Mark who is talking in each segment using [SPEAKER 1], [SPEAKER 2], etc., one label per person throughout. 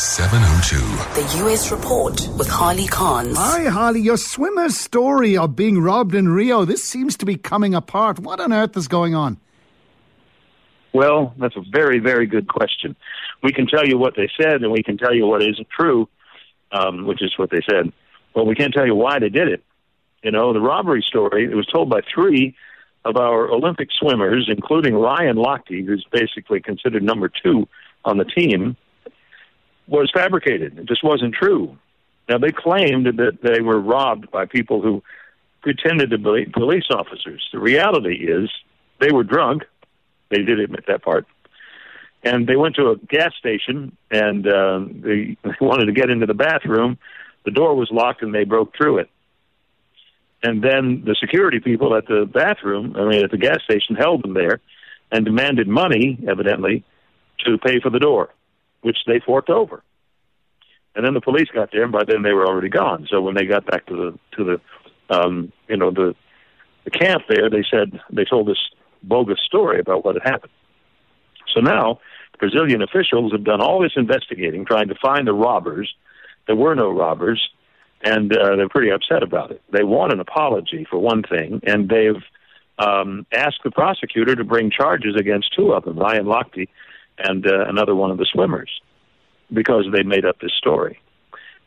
[SPEAKER 1] 702.
[SPEAKER 2] The US Report with Harley Carnes.
[SPEAKER 3] Hi, Harley. Your swimmer's story of being robbed in Rio, this seems to be coming apart. What on earth is going on?
[SPEAKER 4] Well, that's a very, very good question. We can tell you what they said, and we can tell you what isn't true, um, which is what they said. But we can't tell you why they did it. You know, the robbery story, it was told by three of our Olympic swimmers, including Ryan Lochte, who's basically considered number two on the team, was fabricated. It just wasn't true. Now, they claimed that they were robbed by people who pretended to be police officers. The reality is they were drunk. They did admit that part. And they went to a gas station and uh, they, they wanted to get into the bathroom. The door was locked and they broke through it. And then the security people at the bathroom, I mean, at the gas station, held them there and demanded money, evidently, to pay for the door, which they forked over. And then the police got there, and by then they were already gone. So when they got back to the to the um, you know the the camp there, they said they told this bogus story about what had happened. So now Brazilian officials have done all this investigating, trying to find the robbers. There were no robbers and uh, they're pretty upset about it. They want an apology for one thing, and they've um, asked the prosecutor to bring charges against two of them, Ryan Lochte and uh, another one of the swimmers, because they made up this story.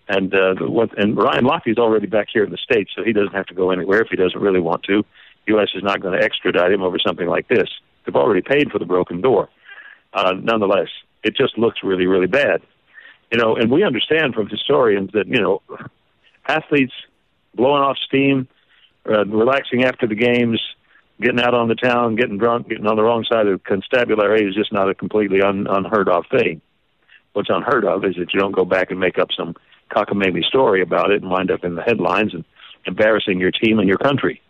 [SPEAKER 4] And uh, what, and Ryan Lochte's already back here in the states, so he doesn't have to go anywhere if he doesn't really want to. U.S. is not going to extradite him over something like this. They've already paid for the broken door. Uh, nonetheless, it just looks really, really bad. You know, and we understand from historians that you know athletes blowing off steam, uh, relaxing after the games, getting out on the town, getting drunk, getting on the wrong side of the constabulary is just not a completely un, unheard of thing. What's unheard of is that you don't go back and make up some cockamamie story about it and wind up in the headlines and embarrassing your team and your country.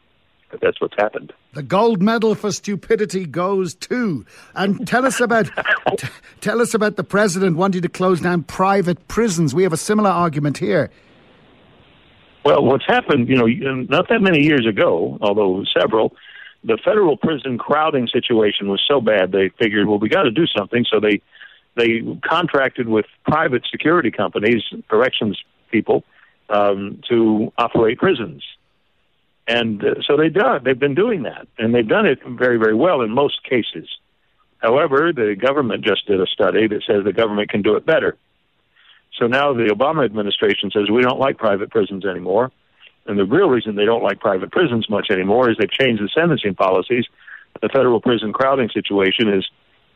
[SPEAKER 4] But that's what's happened.
[SPEAKER 3] The gold medal for stupidity goes to. And tell us about t- tell us about the president wanting to close down private prisons. We have a similar argument here.
[SPEAKER 4] Well, what's happened, you know, not that many years ago, although several, the federal prison crowding situation was so bad they figured, well, we got to do something. So they they contracted with private security companies, corrections people, um, to operate prisons. And uh, so they done. They've been doing that, and they've done it very, very well in most cases. However, the government just did a study that says the government can do it better. So now the Obama administration says we don't like private prisons anymore. And the real reason they don't like private prisons much anymore is they've changed the sentencing policies. The federal prison crowding situation is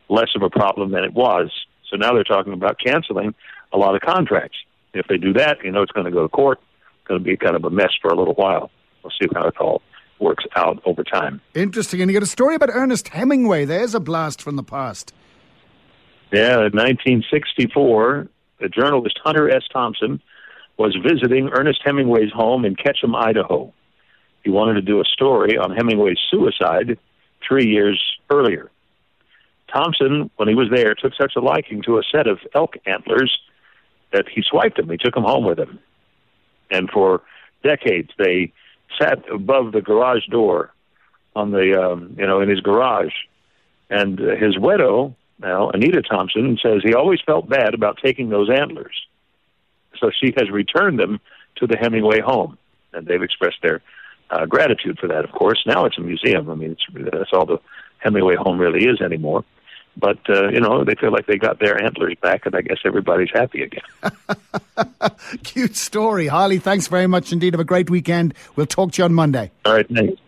[SPEAKER 4] less of a problem than it was. So now they're talking about canceling a lot of contracts. If they do that, you know it's going to go to court. It's going to be kind of a mess for a little while. We'll see how it all works out over time.
[SPEAKER 3] Interesting. And you got a story about Ernest Hemingway. There's a blast from the past.
[SPEAKER 4] Yeah, in 1964, the journalist Hunter S. Thompson was visiting Ernest Hemingway's home in Ketchum, Idaho. He wanted to do a story on Hemingway's suicide three years earlier. Thompson, when he was there, took such a liking to a set of elk antlers that he swiped them. He took them home with him. And for decades, they sat above the garage door on the, um, you know, in his garage. And uh, his widow now, Anita Thompson says he always felt bad about taking those antlers. So she has returned them to the Hemingway home. And they've expressed their uh, gratitude for that, of course. Now it's a museum. I mean, it's, that's all the Hemingway home really is anymore. But, uh, you know, they feel like they got their antlers back, and I guess everybody's happy again.
[SPEAKER 3] Cute story. Harley, thanks very much indeed. Have a great weekend. We'll talk to you on Monday.
[SPEAKER 4] All right, thanks.